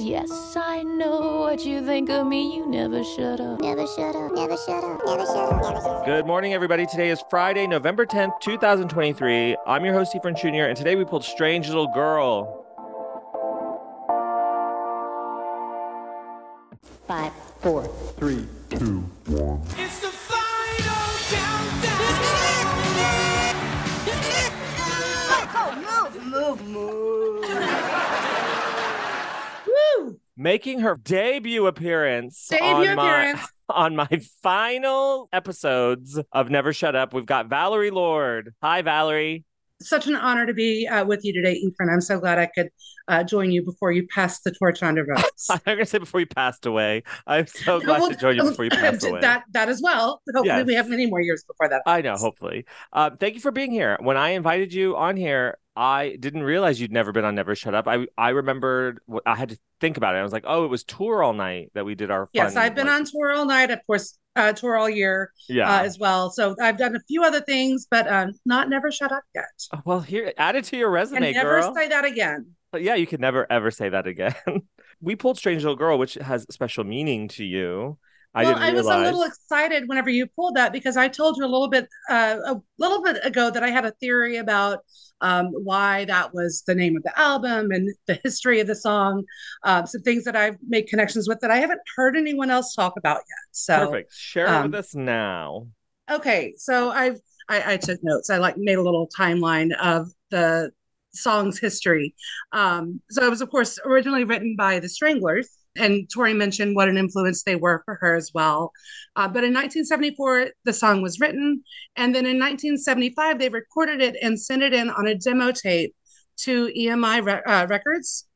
Yes, I know what you think of me. You never shut up. Never shut up, never shut up, never shut up, never shut up. Good morning, everybody. Today is Friday, November 10th, 2023. I'm your host, Efren Jr., and today we pulled Strange Little Girl. Five, four, Three, two, one. It's the Making her debut appearance, Debut on, my, on my final episodes of Never Shut Up, we've got Valerie Lord. Hi, Valerie. Such an honor to be uh, with you today, Efren. I'm so glad I could uh, join you before you passed the torch on to Rose. I'm going to say before you passed away. I'm so glad to join you before you passed away. That that as well. Hopefully, we have many more years before that. I know, hopefully. Um, thank you for being here. When I invited you on here, I didn't realize you'd never been on Never Shut Up. I I remembered what I had to think about it. I was like, oh, it was tour all night that we did our. Yes, I've been like- on tour all night, of course, uh, tour all year Yeah. uh, as well. So I've done a few other things, but um, not never shut up yet. well, here, add it to your resume, And never girl. say that again. But yeah, you could never ever say that again. we pulled Strange Little Girl, which has special meaning to you. I well, I was realize. a little excited whenever you pulled that because I told you a little bit uh, a little bit ago that I had a theory about um, why that was the name of the album and the history of the song, um, some things that I've made connections with that I haven't heard anyone else talk about yet. So Perfect. Share um, with us now. okay, so I've I, I took notes. I like made a little timeline of the song's history. Um, so it was of course originally written by the Stranglers, and Tori mentioned what an influence they were for her as well. Uh, but in 1974, the song was written, and then in 1975 they recorded it and sent it in on a demo tape to EMI re- uh, Records,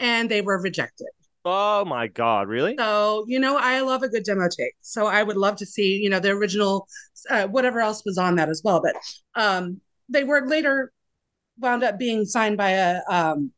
and they were rejected. Oh my God! Really? So, you know, I love a good demo tape. So I would love to see, you know, the original, uh, whatever else was on that as well. But um, they were later wound up being signed by a um,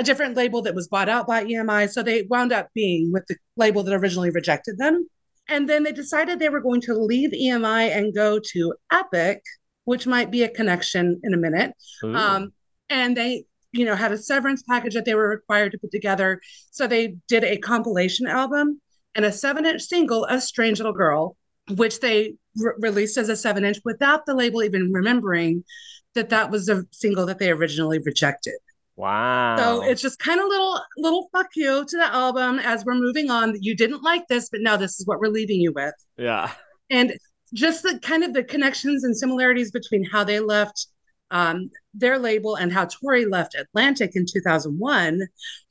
a different label that was bought out by EMI. So they wound up being with the label that originally rejected them. And then they decided they were going to leave EMI and go to Epic, which might be a connection in a minute. Um, and they, you know, had a severance package that they were required to put together. So they did a compilation album and a seven inch single, A Strange Little Girl, which they re- released as a seven inch without the label even remembering that that was a single that they originally rejected. Wow. So it's just kind of little little fuck you to the album as we're moving on. You didn't like this, but now this is what we're leaving you with yeah. and just the kind of the connections and similarities between how they left um, their label and how Tori left Atlantic in 2001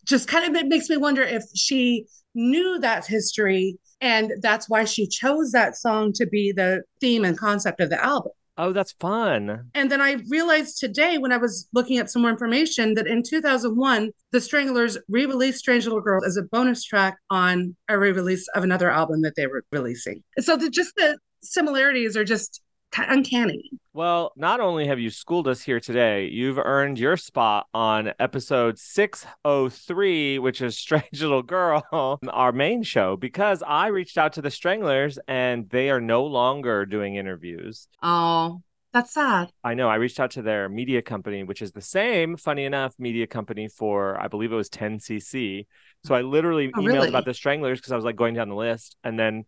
just kind of it makes me wonder if she knew that history and that's why she chose that song to be the theme and concept of the album. Oh, that's fun. And then I realized today when I was looking up some more information that in 2001, the Stranglers re released Strange Little Girl as a bonus track on a re release of another album that they were releasing. So the, just the similarities are just uncanny. Well, not only have you schooled us here today, you've earned your spot on episode 603, which is Strange Little Girl, our main show, because I reached out to the Stranglers and they are no longer doing interviews. Oh, that's sad. I know. I reached out to their media company, which is the same, funny enough, media company for I believe it was 10cc. So I literally Oh, emailed really? about the Stranglers because I was like going down the list. And then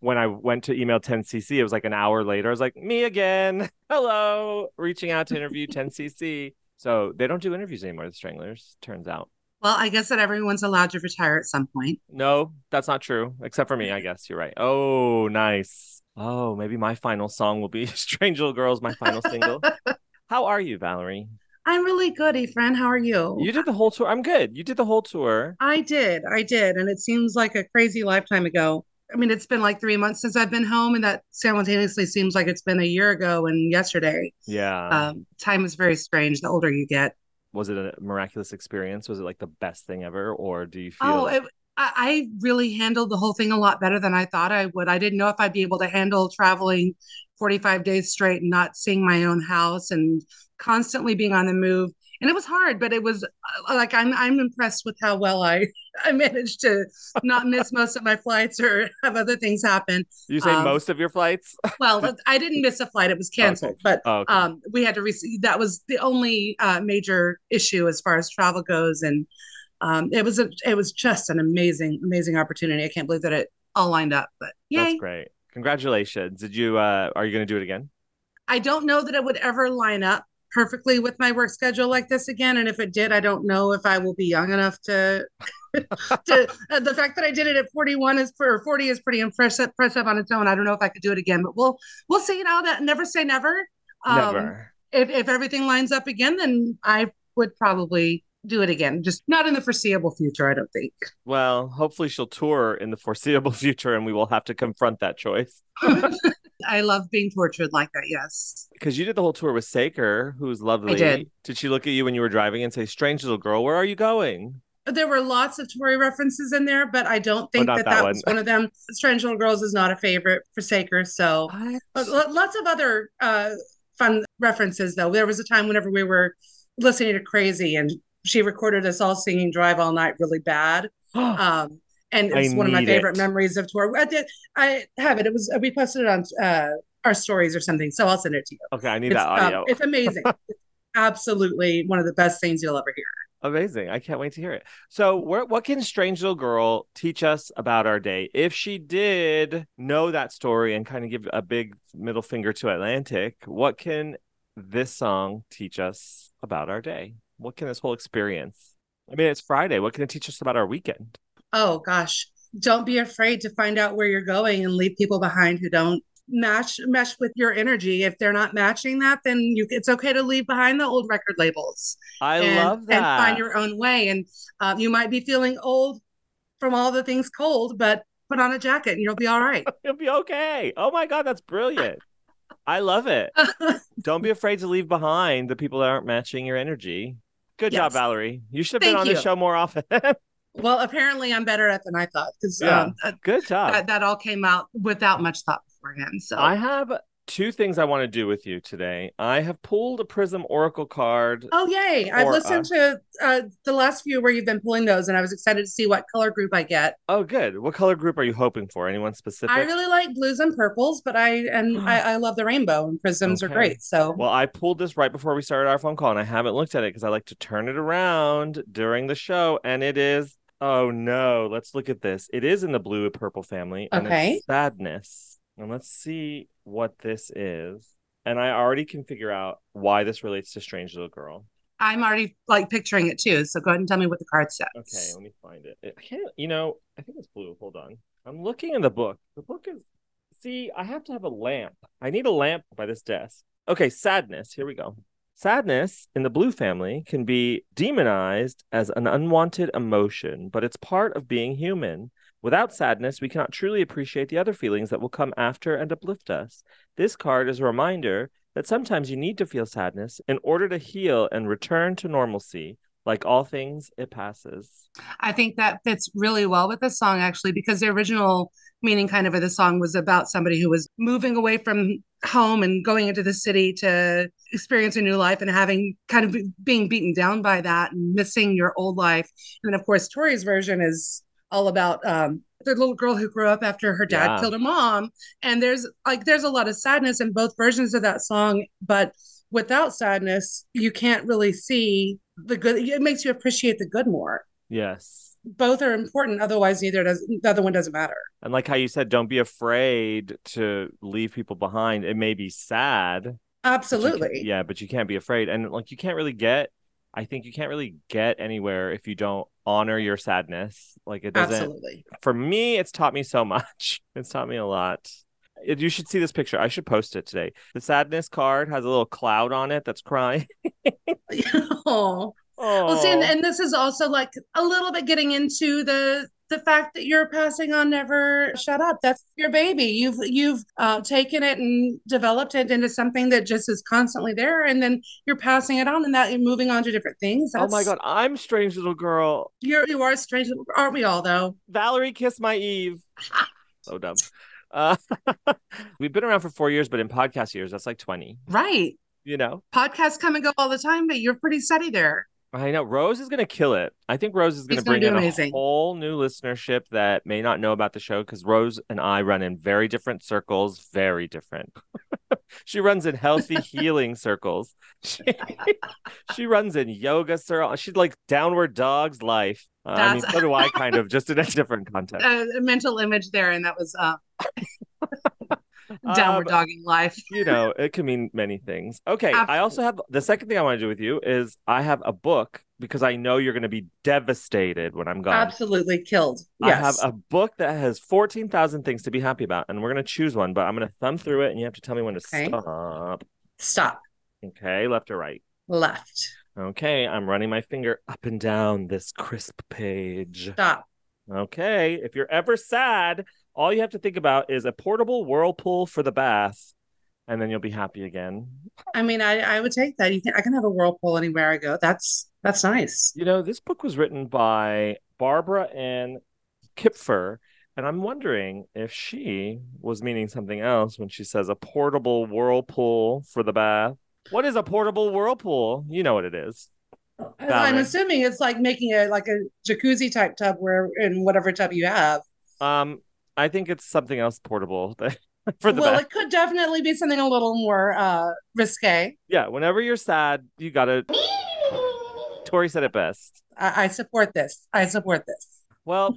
when I went to email 10cc, it was like an hour later. I was like, me again. Hello. Reaching out to interview 10cc. So they don't do interviews anymore, the Stranglers, turns out. Well, I guess that everyone's allowed to retire at some point. No, that's not true, except for me, I guess. You're right. Oh, nice. Oh, maybe my final song will be Strange Little Girls, my final single. How are you, Valerie? I'm really good, Efren. How are you? You did the whole tour. I'm good. You did the whole tour. I did. I did. And it seems like a crazy lifetime ago. I mean, it's been like three months since I've been home, and that simultaneously seems like it's been a year ago and yesterday. Yeah. Um, time is very strange the older you get. was it a miraculous experience? Was it like the best thing ever, or do you feel? Oh, it, I, I really handled the whole thing a lot better than I thought I would. I didn't know if I'd be able to handle traveling 45 days straight and not seeing my own house and constantly being on the move. And it was hard, but it was uh, like I'm I'm impressed with how well I I managed to not miss most of my flights or have other things happen. you say um, most of your flights? Well, I didn't miss a flight; it was canceled. Okay. But Oh, okay. um, we had to receive. That was the only uh, major issue as far as travel goes, and um, it was a, it was just an amazing, amazing opportunity. I can't believe that it all lined up, but yay. That's great. Congratulations. Did you uh are you going to do it again? I don't know that it would ever line up perfectly with my work schedule like this again. And if it did, I don't know if I will be young enough to. to uh, the fact that I did it at 41 is or 40 is pretty impressive, impressive on its own. I don't know if I could do it again, but we'll we'll see. You know that never say never. Um, Never. If if everything lines up again, then I would probably do it again. Just not in the foreseeable future. I don't think. Well, hopefully she'll tour in the foreseeable future and we will have to confront that choice. I love being tortured like that. Yes. Because you did the whole tour with Saker, who's lovely. I did. Did she look at you when you were driving and say, Strange little girl, where are you going? There were lots of Tori references in there, but I don't think Oh, that that that, one. was one of them. Strange Little Girls is not a favorite for Saker, so lots of other uh, fun references, though. There was a time whenever we were listening to Crazy, and she recorded us all singing "Drive All Night" really bad. Um, and I it's one of my favorite it. memories of tour. I did. I have it. It was we posted it on uh, our stories or something, so I'll send it to you. okay, I need It's, that um, audio. it's amazing. It's absolutely one of the best things you'll ever hear. Amazing. I can't wait to hear it. So, where, what can Strange Little Girl teach us about our day? If she did know that story and kind of give a big middle finger to Atlantic, what can this song teach us about our day? What can this whole experience? I mean, it's Friday. What can it teach us about our weekend? Oh gosh, don't be afraid to find out where you're going and leave people behind who don't match mesh with your energy. If they're not matching that, then you it's okay to leave behind the old record labels I and, love that. and find your own way. And um, you might be feeling old from all the things cold, but put on a jacket and you'll be all right. You'll be okay. Oh my God, that's brilliant. I love it. Don't be afraid to leave behind the people that aren't matching your energy. Good job, Valerie. You should have been on this you. show more often. well, apparently I'm better at than I thought because Yeah. um, Good job. that, that all came out without much thought beforehand. So I have two things I want to do with you today. I have pulled a Prism Oracle card. Oh yay! I've listened us. to uh, the last few where you've been pulling those, and I was excited to see what color group I get. Oh, good. What color group are you hoping for? Anyone specific? I really like blues and purples, but I and I, I love the rainbow and prisms are great. So Well, I pulled this right before we started our phone call, and I haven't looked at it because I like to turn it around during the show, and it is. Oh no! Let's look at this. It is in the blue and purple family, and Okay. it's sadness. And let's see what this is. And I already can figure out why this relates to Strange Little Girl. I'm already like picturing it too. So go ahead and tell me what the card says. Okay, let me find it. I can't, you know, I think it's blue. Hold on. I'm looking in the book. The book is, see, I have to have a lamp. I need a lamp by this desk. Okay, sadness. Here we go. Sadness in the blue family can be demonized as an unwanted emotion, but it's part of being human. Without sadness, we cannot truly appreciate the other feelings that will come after and uplift us. This card is a reminder that sometimes you need to feel sadness in order to heal and return to normalcy. Like all things, it passes. I think that fits really well with this song actually, because the original meaning kind of of the song was about somebody who was moving away from home and going into the city to experience a new life and having kind of being beaten down by that and missing your old life. And then of course Tori's version is all about um the little girl who grew up after her dad Yeah. killed her mom. And there's like there's a lot of sadness in both versions of that song, but without sadness, you can't really see the good. It makes you appreciate the good more Yes. both are important otherwise neither does the other one doesn't matter And like how you said, don't be afraid to leave people behind. It may be sad. but absolutely yeah, but you can't be afraid. And like you can't really get, I think you can't really get anywhere if you don't honor your sadness. Like it doesn't, absolutely for me, it's taught me so much. It's taught me a lot. You should see this picture. I should post it today. The sadness card has a little cloud on it that's crying. oh Oh, well see and, and this is also like a little bit getting into the the fact that you're passing on never shut up that's your baby you've you've uh, taken it and developed it into something that just is constantly there and then you're passing it on and that you're moving on to different things oh my God. I'm strange little girl. you're you are strange aren't we all though Valerie kiss my Eve. so dumb. Uh, we've been around for four years, but in podcast years, that's like 20, right. You know? podcasts come and go all the time but you're pretty steady there I know Rose is going to kill it. I think Rose is going He's to gonna bring in amazing. a whole new listenership that may not know about the show because Rose and I run in very different circles, very different. she runs in healthy healing circles. She, she runs in yoga circles. She's like downward dog's life. Uh, I mean, so do I, kind of, just in a different context. Uh, a mental image there, and that was uh, downward Um, dogging life. you know, it can mean many things. Okay. I also have the second thing I want to do with you is I have a book because I know you're going to be devastated when I'm gone. Absolutely killed. I have a book that has 14,000 things to be happy about, and we're going to choose one, but I'm going to thumb through it and you have to tell me when to Okay. stop. Stop. Okay. Left or right? Left. Okay. I'm running my finger up and down this crisp page. Stop. Okay. If you're ever sad, all you have to think about is a portable whirlpool for the bath, and then you'll be happy again. I mean, I, I would take that. You can I can have a whirlpool anywhere I go. That's that's nice. You know, this book was written by Barbara Ann Kipfer, and I'm wondering if she was meaning something else when she says a portable whirlpool for the bath. What is a portable whirlpool? You know what it is. I'm assuming it's like making a like a jacuzzi type tub where in whatever tub you have. Um, I think it's something else portable for the well, it could definitely be something a little more uh risque. Yeah, whenever you're sad, you gotta. Tori said it best. I, I support this. I support this. Well,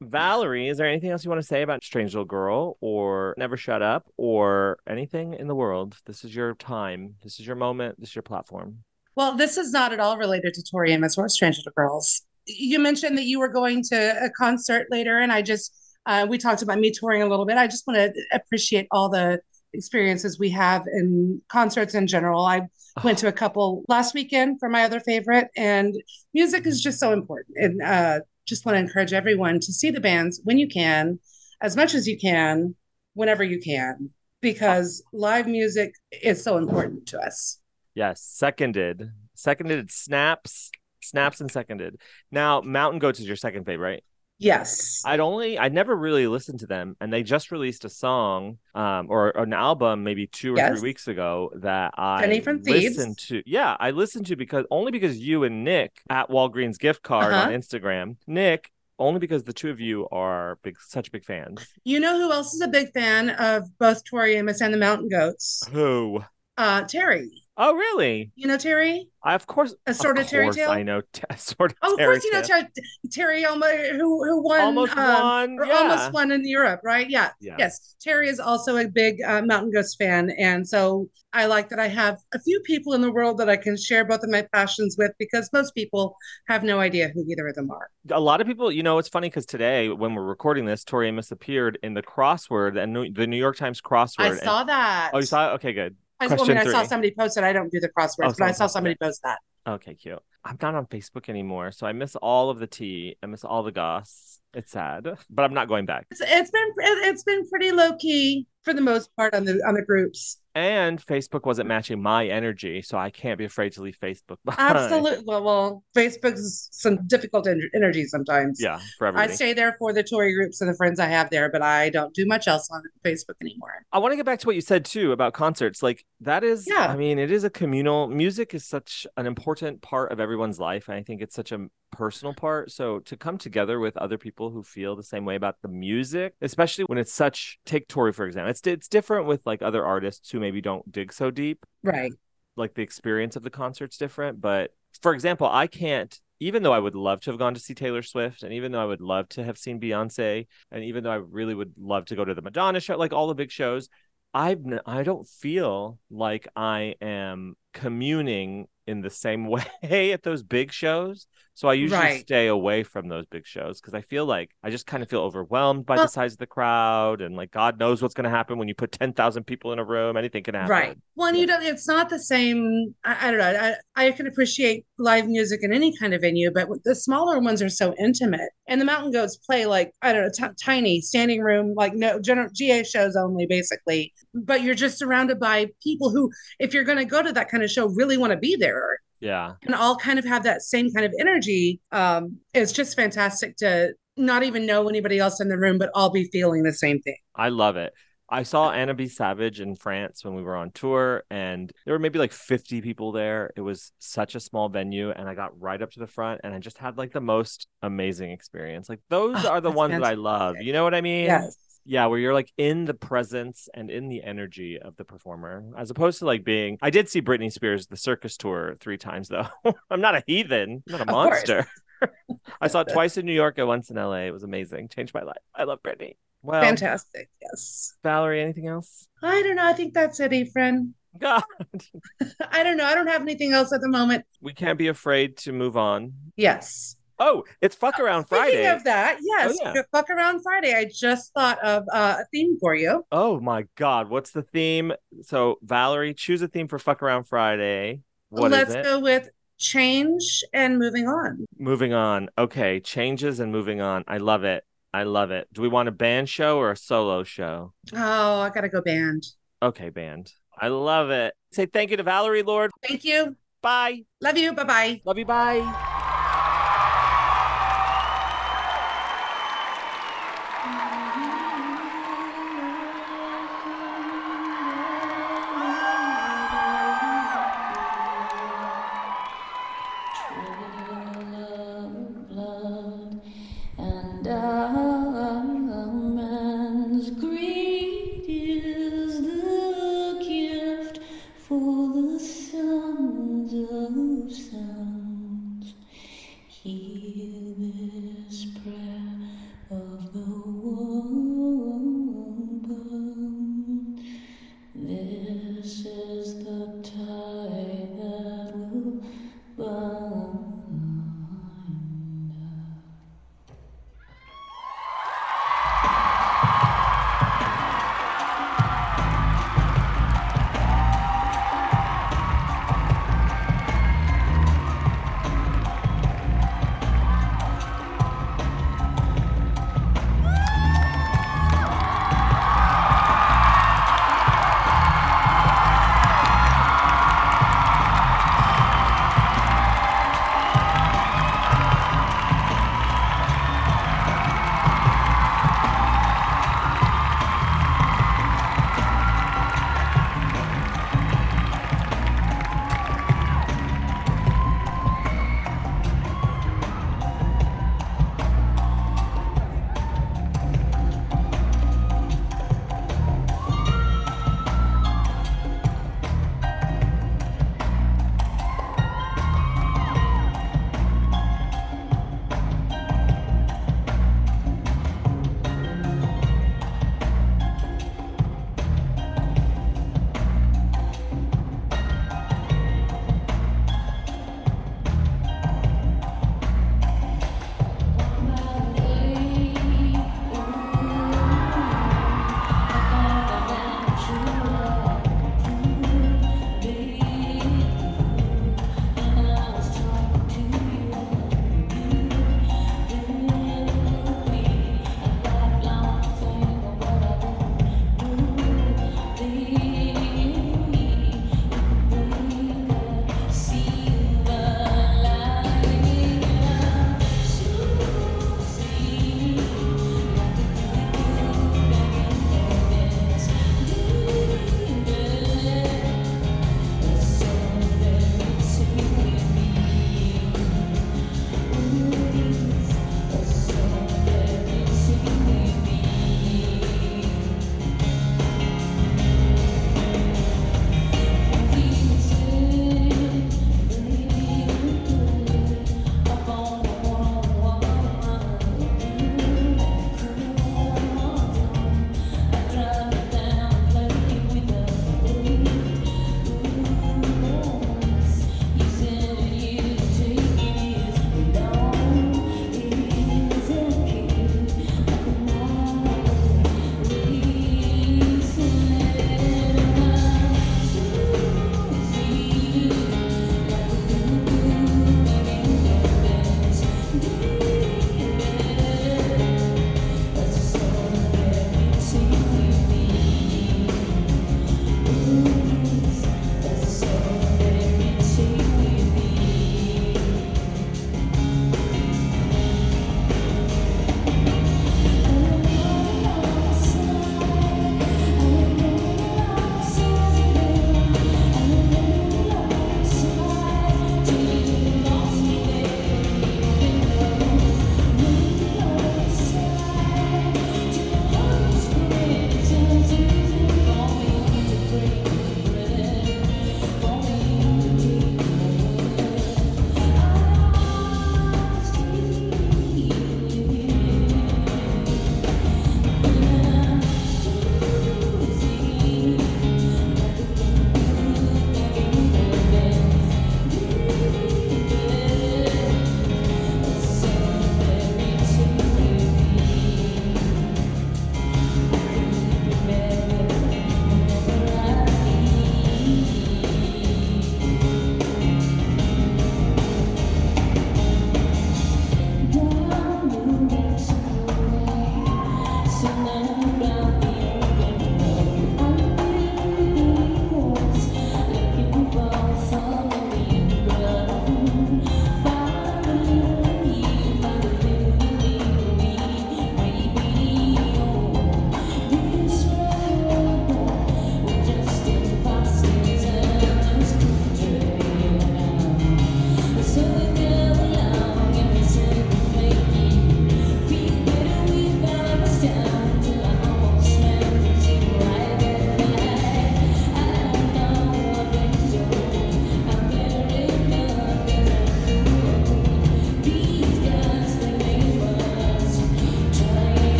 Valerie, is there anything else you want to say about Strange Little Girl or Never Shut Up or anything in the world? This is your time. This is your moment. This is your platform. Well, this is not at all related to Tori Amos or Strange Little Girls. You mentioned that you were going to a concert later, and I just uh, we talked about me touring a little bit. I just want to appreciate all the experiences we have in concerts in general. I went to a couple last weekend for my other favorite, and music is just so important. And uh, just want to encourage everyone to see the bands when you can, as much as you can, whenever you can, because live music is so important to us. Yes, seconded. Seconded snaps, snaps and seconded. Now, Mountain Goats is your second favorite, right? Yes. I'd only I'd never really listened to them and they just released a song um or an album maybe 2 or Yes. 3 weeks ago that I Jenny from Thebes. listened to. Yeah, I listened to because only because you and Nick at Walgreens gift card Uh-huh. on Instagram. Nick only because the two of you are big such big fans. You know who else is a big fan of both Tori Amos and the Mountain Goats? Who? Uh, Terry. Oh, really? You know Terry? I of course Assorted of Terry course Tale? I know t- sort of Oh, of Terry course you know Terry Alma, who who won Almost um, won. or Yeah. almost won in Europe, right? Yeah. Yeah. Yes. Terry is also a big uh, Mountain Goats fan, and so I like that I have a few people in the world that I can share both of my passions with because most people have no idea who either of them are. a lot of people, you know, it's funny because today, when we're recording this, Tori Amos appeared in the crossword and the New York Times crossword. I and- saw that. Oh, you saw it? Okay, good. I, well, I mean, I saw somebody post it. I don't do the crosswords, Oh, but I saw somebody it. post that. Okay, cute. I'm not on Facebook anymore, so I miss all of the tea. I miss all the goss. It's sad, but I'm not going back. It's, it's been it- it's been pretty low key for the most part on the on the groups. And Facebook wasn't matching my energy, so I can't be afraid to leave Facebook behind. Absolutely. Well, well, Facebook's some difficult en- energy sometimes. Yeah, for I stay there for the Tori groups and the friends I have there, but I don't do much else on Facebook anymore. I want to get back to what you said too about concerts. Like that is, Yeah. I mean, it is a communal. Music is such an important part of everyone's life, and I think it's such a personal part. So to come together with other people who feel the same way about the music, especially when it's such. Take Tori for example. It's it's different with like other artists who maybe don't dig so deep. Right. Like the experience of the concert's different. But for example, I can't. Even though I would love to have gone to see Taylor Swift, and even though I would love to have seen Beyonce, and even though I really would love to go to the Madonna show, like all the big shows, I've n- I don't feel like I am communing in the same way at those big shows. So I usually Right. stay away from those big shows because I feel like I just kind of feel overwhelmed by Well- the size of the crowd and like God knows what's going to happen when you put 10,000 people in a room. Anything can happen. Right. Well, and you don't, it's not the same. I, I don't know. I, I can appreciate live music in any kind of venue, but the smaller ones are so intimate. And the Mountain Goats play like, I don't know, t- tiny standing room, like no general GA shows only, basically. But you're just surrounded by people who, if you're going to go to that kind of show, really want to be there Yeah. and all kind of have that same kind of energy. Um, it's just fantastic to not even know anybody else in the room, but all be feeling the same thing. I love it. I saw Anna B. Savage in France when we were on tour, and there were maybe like 50 people there. It was such a small venue, and I got right up to the front, and I just had like the most amazing experience. Like those Oh, are the ones that I love. You know what I mean? Yes. Yeah, where you're like in the presence and in the energy of the performer, as opposed to like being. I did see Britney Spears the circus tour three times though. I'm not a heathen. I'm not a monster. I saw it twice in New York and once in LA. It was amazing. Changed my life. I love Britney. Well, Fantastic. Yes. Valerie, anything else? I don't know. I think that's it, Efren. God, I don't know. I don't have anything else at the moment. we can't be afraid to move on. Yes. Oh, it's fuck around Friday. Speaking of that, yes, Oh, yeah. fuck around Friday. I just thought of uh, a theme for you. Oh my God, what's the theme? So Valerie, choose a theme for fuck around Friday. What is Let's go with change and moving on. Moving on. Okay, changes and moving on. I love it. I love it. Do we want a band show or a solo show? Oh, I gotta go band. Okay, band. I love it. Say thank you to Valerie Lord. Thank you. Bye. Love you. Bye bye. Love you. Bye.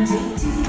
I'm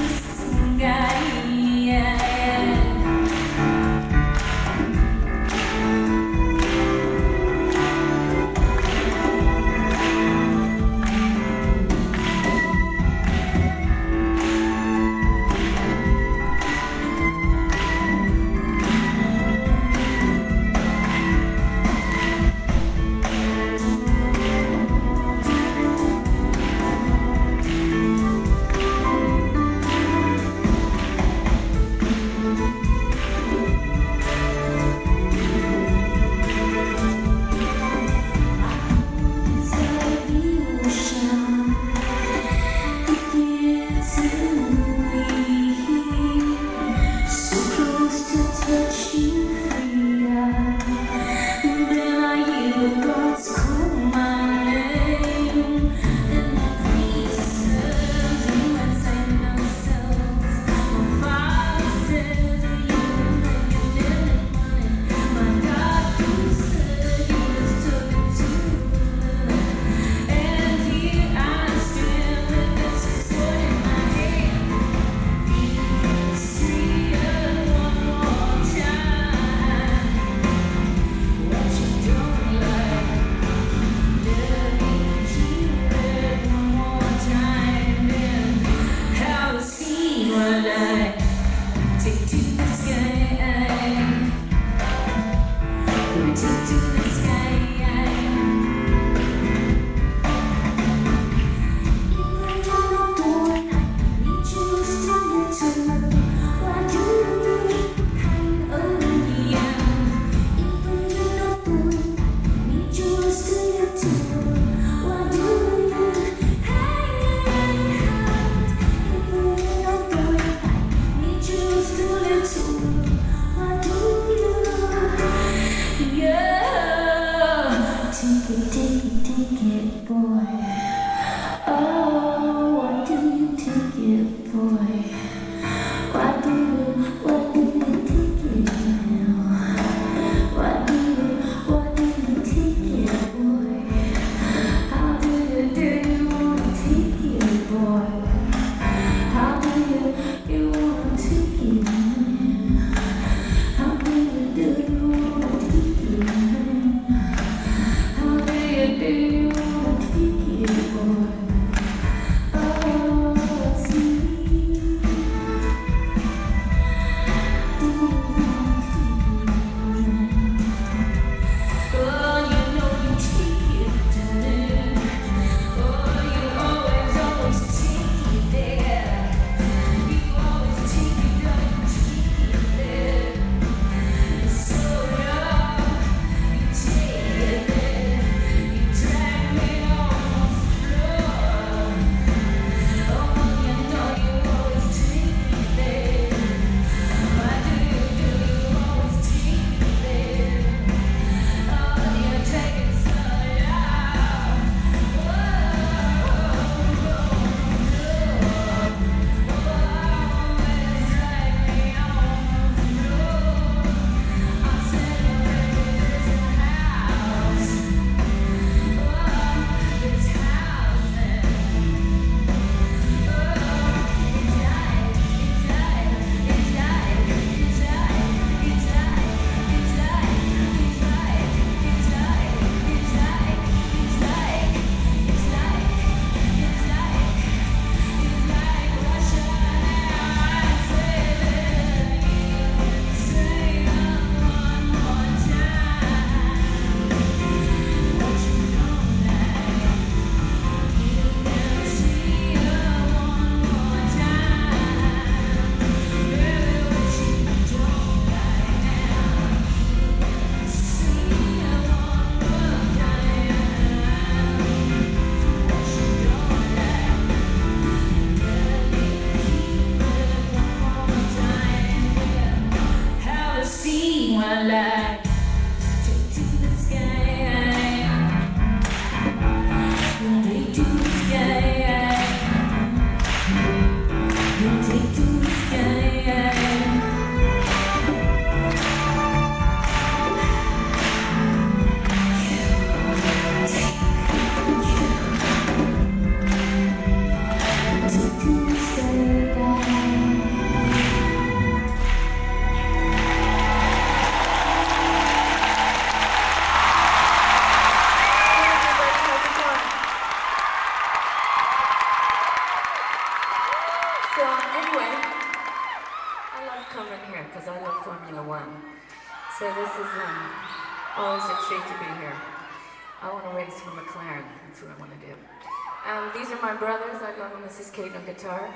brothers. I got Mrs. Kate on guitar.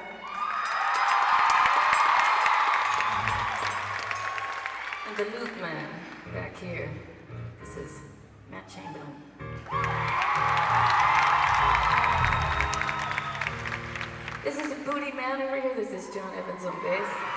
And the loop man back here. This is Matt Chamberlain. This is the booty man over here. This is Jon Evans on bass.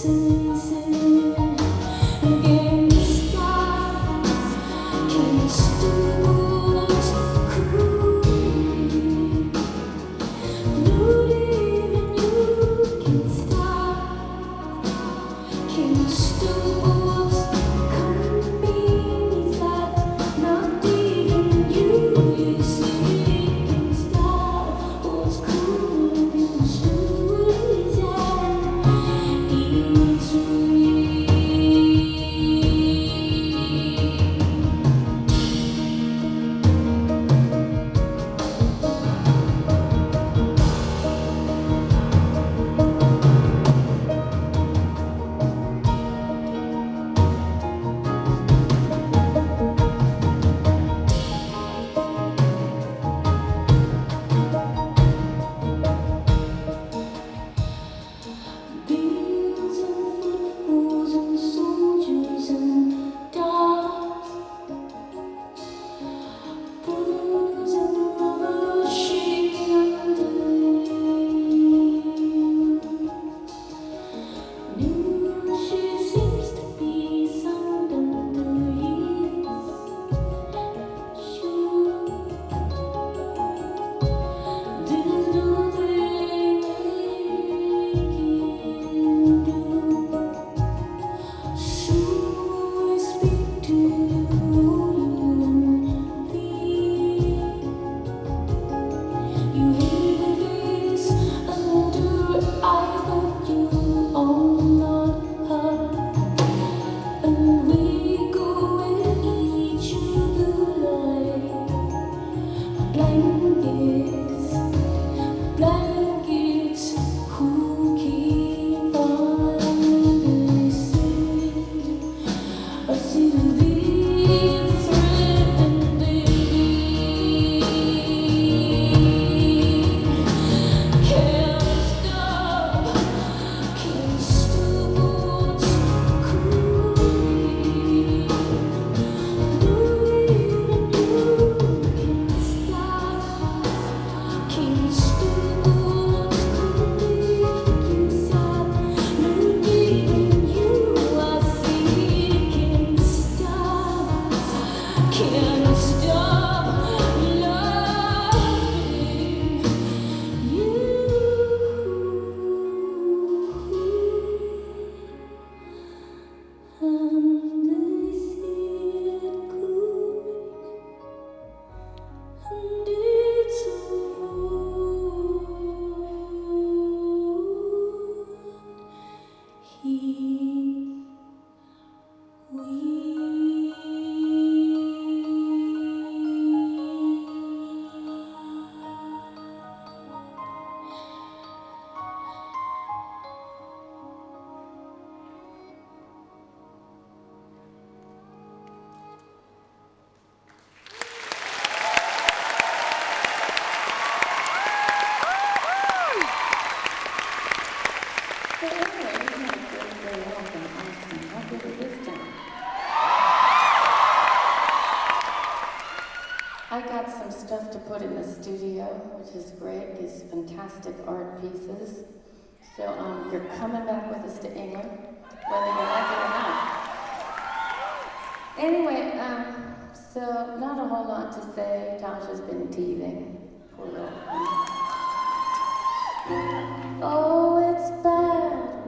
思。stuff to put in the studio, which is great, these fantastic art pieces. So um, you're coming back with us to England, whether you like it or not. Anyway, um, so not a whole lot to say. Tasha's been teething. Poor little. Oh, it's bad.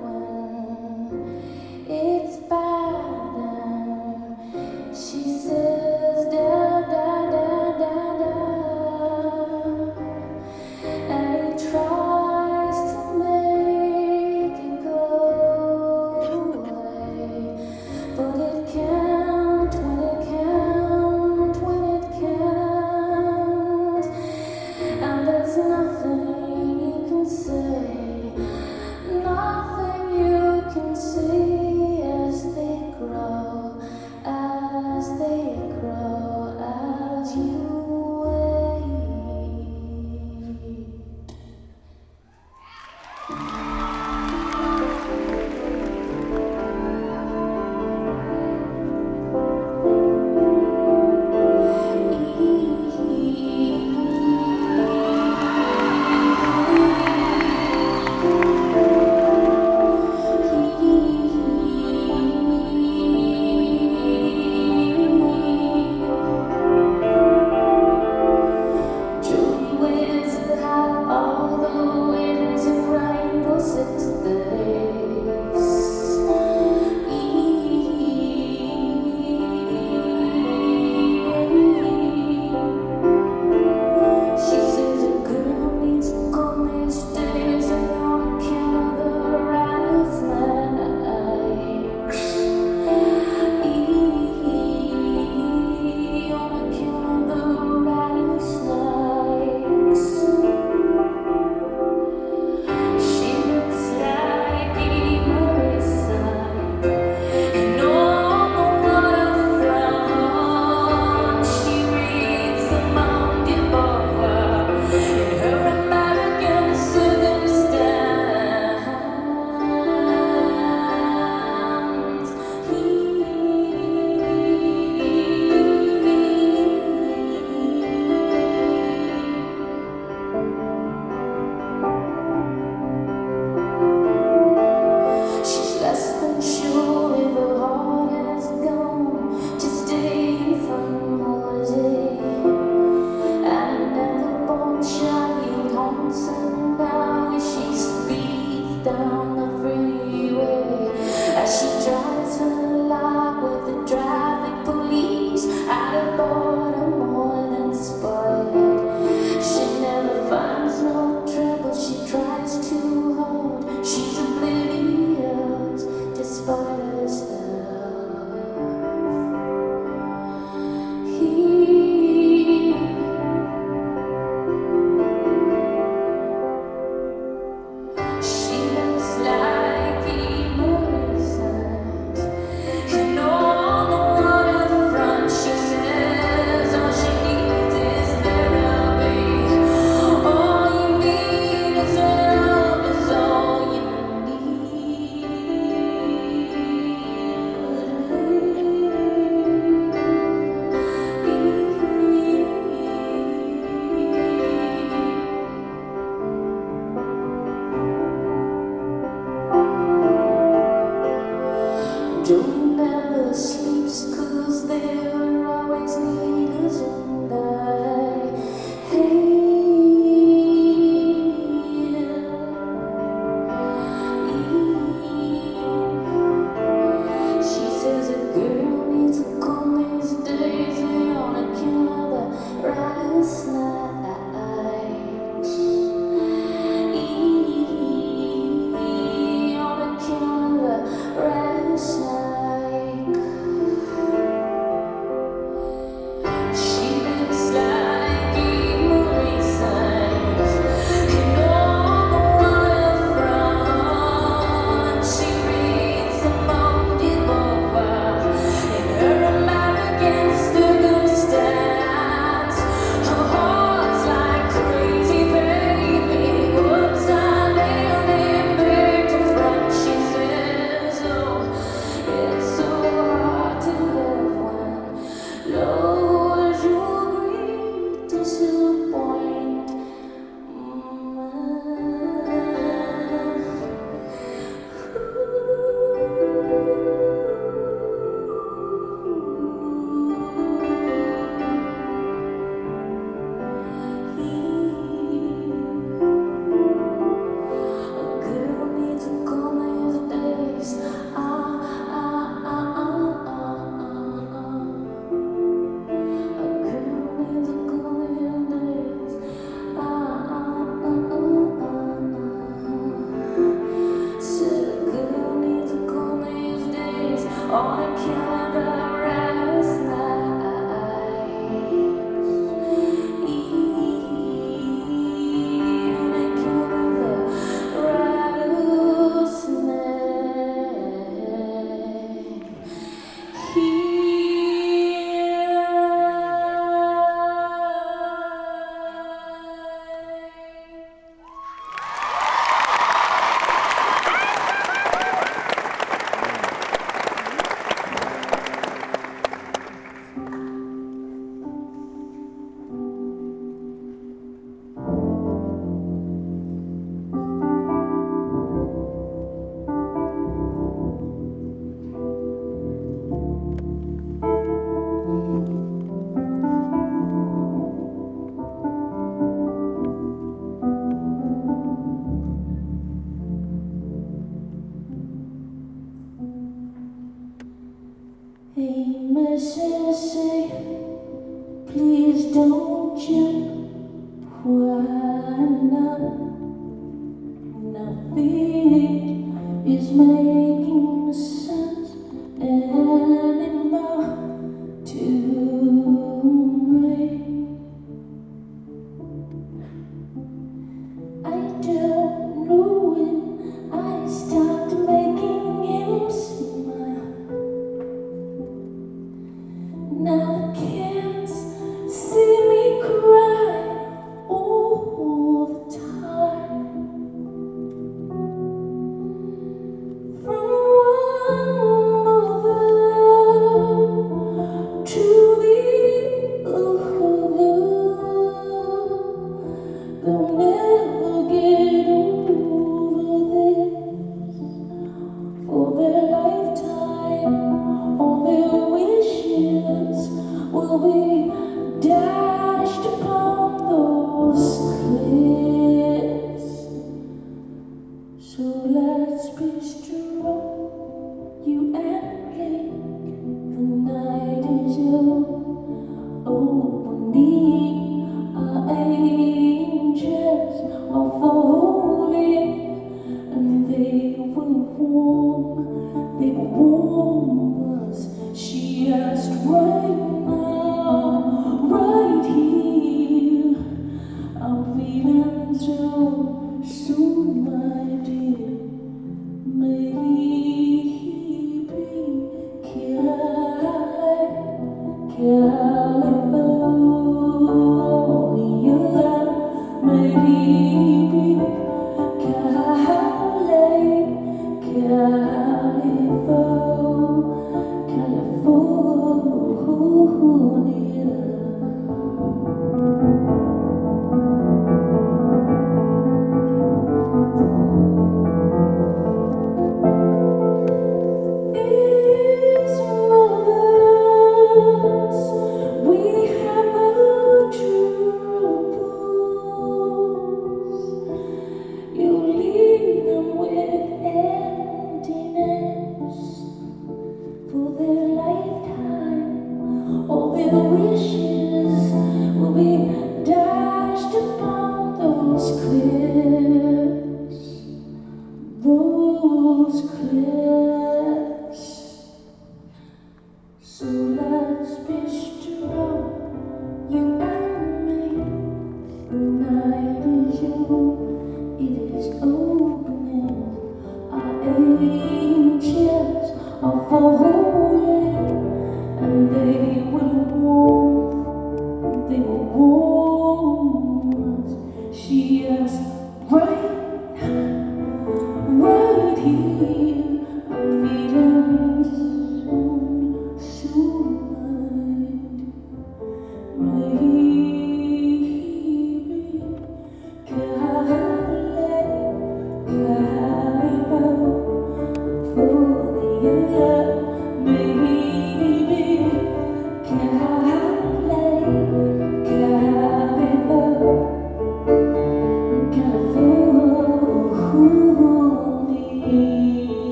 made.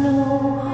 Snow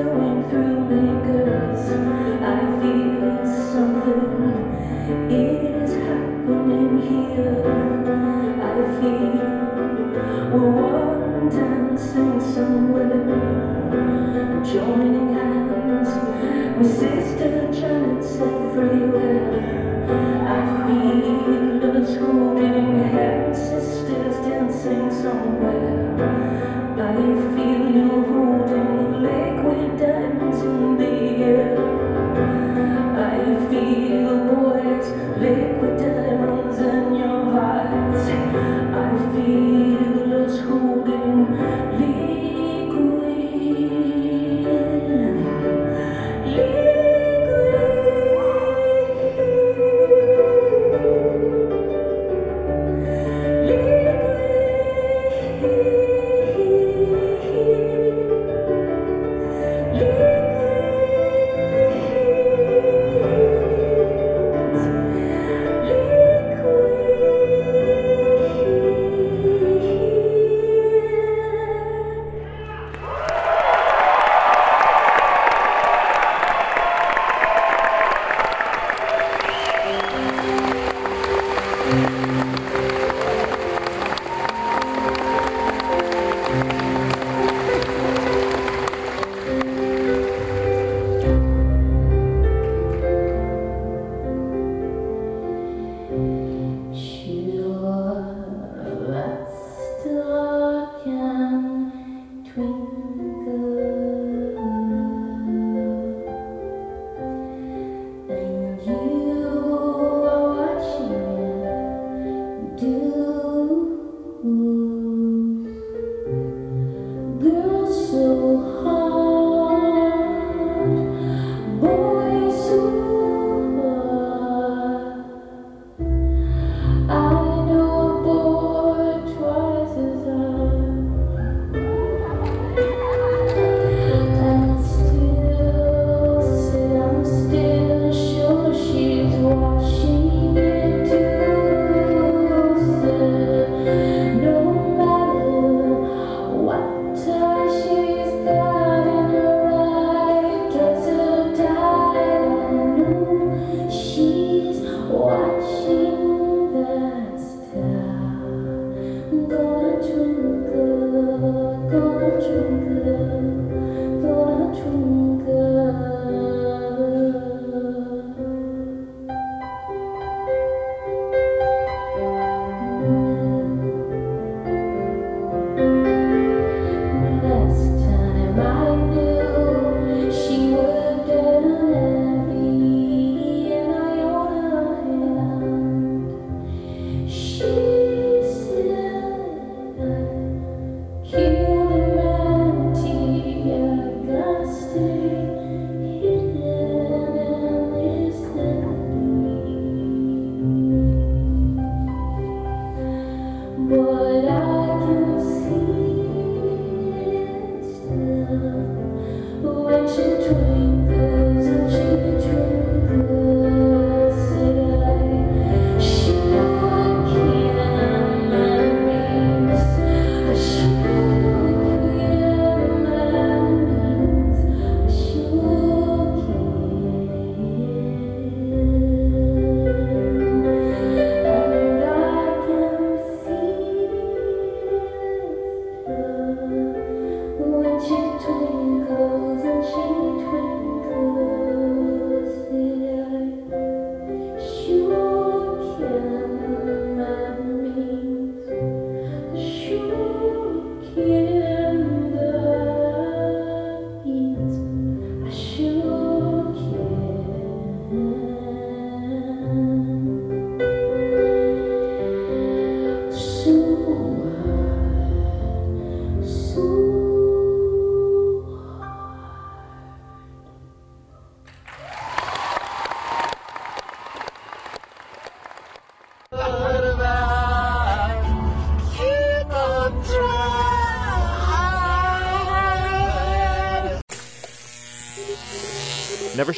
flowing through me. I feel something It is happening here. I feel one dancing somewhere, joining hands with Sister Janet's everywhere. I feel us holding hands, sisters dancing somewhere. I